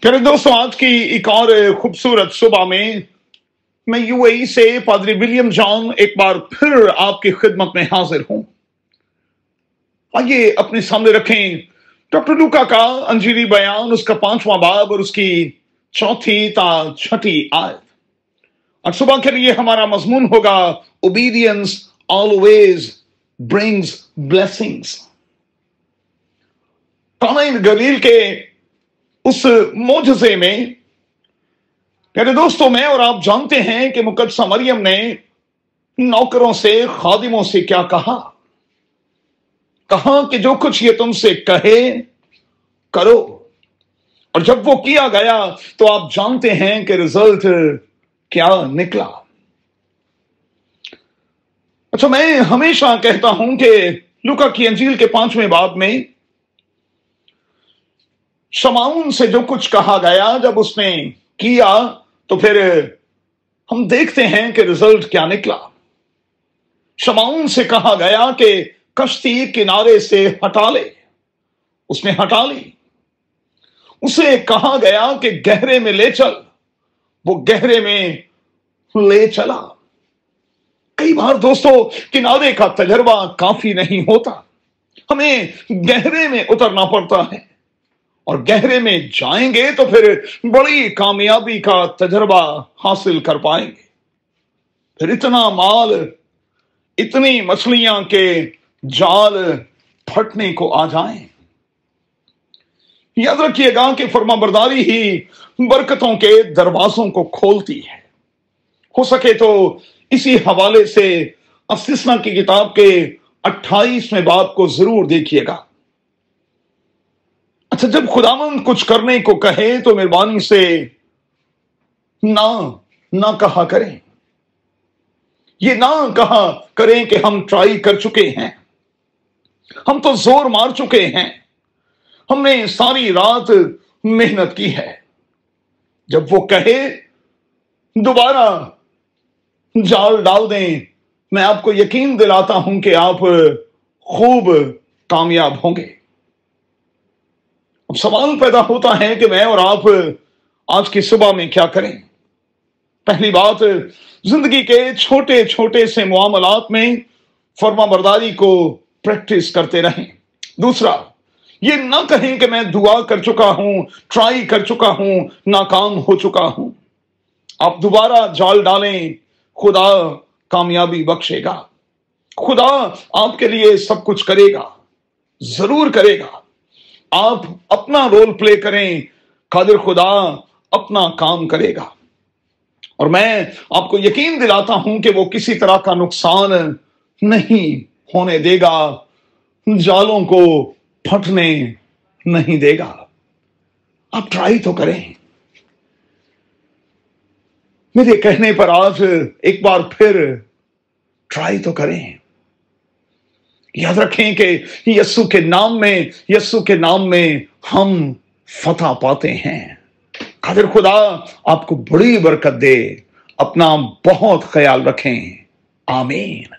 پیارے دوستوں، آج کی ایک اور خوبصورت صبح میں میں یو اے ای سے پادری ولیم جان ایک بار پھر آپ کی خدمت میں حاضر ہوں۔ آئیے اپنے سامنے رکھیں۔ ڈاکٹر لوکا کا انجیری بیان، اس کا پانچواں باب اور اس کی چوتھی تا چھٹی آیت۔ اور صبح کے لیے ہمارا مضمون ہوگا obedience always brings blessings Galilee کے اس موجزے میں میرے دوستوں میں اور آپ جانتے ہیں کہ مقدسہ مریم نے نوکروں سے، خادموں سے کیا کہا؟ کہا کہ جو کچھ یہ تم سے کہے کرو۔ اور جب وہ کیا گیا تو آپ جانتے ہیں کہ رزلٹ کیا نکلا۔ اچھا میں ہمیشہ کہتا ہوں کہ لوکا کی انجیل کے پانچویں باب میں شماؤن سے جو کچھ کہا گیا، جب اس نے کیا، تو پھر ہم دیکھتے ہیں کہ رزلٹ کیا نکلا۔ شماؤن سے کہا گیا کہ کشتی کنارے سے ہٹا لے۔ اس نے ہٹا لی۔ اسے کہا گیا کہ گہرے میں لے چل۔ وہ گہرے میں لے چلا۔ کئی بار دوستو، کنارے کا تجربہ کافی نہیں ہوتا۔ ہمیں گہرے میں اترنا پڑتا ہے۔ اور گہرے میں جائیں گے تو پھر بڑی کامیابی کا تجربہ حاصل کر پائیں گے۔ پھر اتنا مال، اتنی مچھلیاں کے جال پھٹنے کو آ جائیں۔ یاد رکھیے گا کہ فرما برداری ہی برکتوں کے دروازوں کو کھولتی ہے۔ ہو سکے تو اسی حوالے سے اسسنا کی کتاب کے اٹھائیسویں باب کو ضرور دیکھیے گا۔ اچھا جب خداون کچھ کرنے کو کہے تو مہربانی سے نہ نہ کہا کریں۔ یہ نہ کہا کریں کہ ہم ٹرائی کر چکے ہیں۔ ہم تو زور مار چکے ہیں۔ ہم نے ساری رات محنت کی ہے۔ جب وہ کہے، دوبارہ جال ڈال دیں۔ میں آپ کو یقین دلاتا ہوں کہ آپ خوب کامیاب ہوں گے۔ اب سوال پیدا ہوتا ہے کہ میں اور آپ آج کی صبح میں کیا کریں؟ پہلی بات، زندگی کے چھوٹے چھوٹے سے معاملات میں فرما برداری کو پریکٹس کرتے رہیں۔ دوسرا، یہ نہ کہیں کہ میں دعا کر چکا ہوں ٹرائی کر چکا ہوں، ناکام ہو چکا ہوں۔ آپ دوبارہ جال ڈالیں، خدا کامیابی بخشے گا۔ خدا آپ کے لیے سب کچھ کرے گا، ضرور کرے گا۔ آپ اپنا رول پلے کریں، قادر خدا اپنا کام کرے گا۔ اور میں آپ کو یقین دلاتا ہوں کہ وہ کسی طرح کا نقصان نہیں ہونے دے گا، جالوں کو پھٹنے نہیں دے گا۔ آپ ٹرائی تو کریں۔ میرے کہنے پر آج ایک بار پھر ٹرائی تو کریں۔ یاد رکھیں کہ یسو کے نام میں یسو کے نام میں ہم فتح پاتے ہیں۔ قادر خدا، آپ کو بڑی برکت دے۔ اپنا بہت خیال رکھیں۔ آمین۔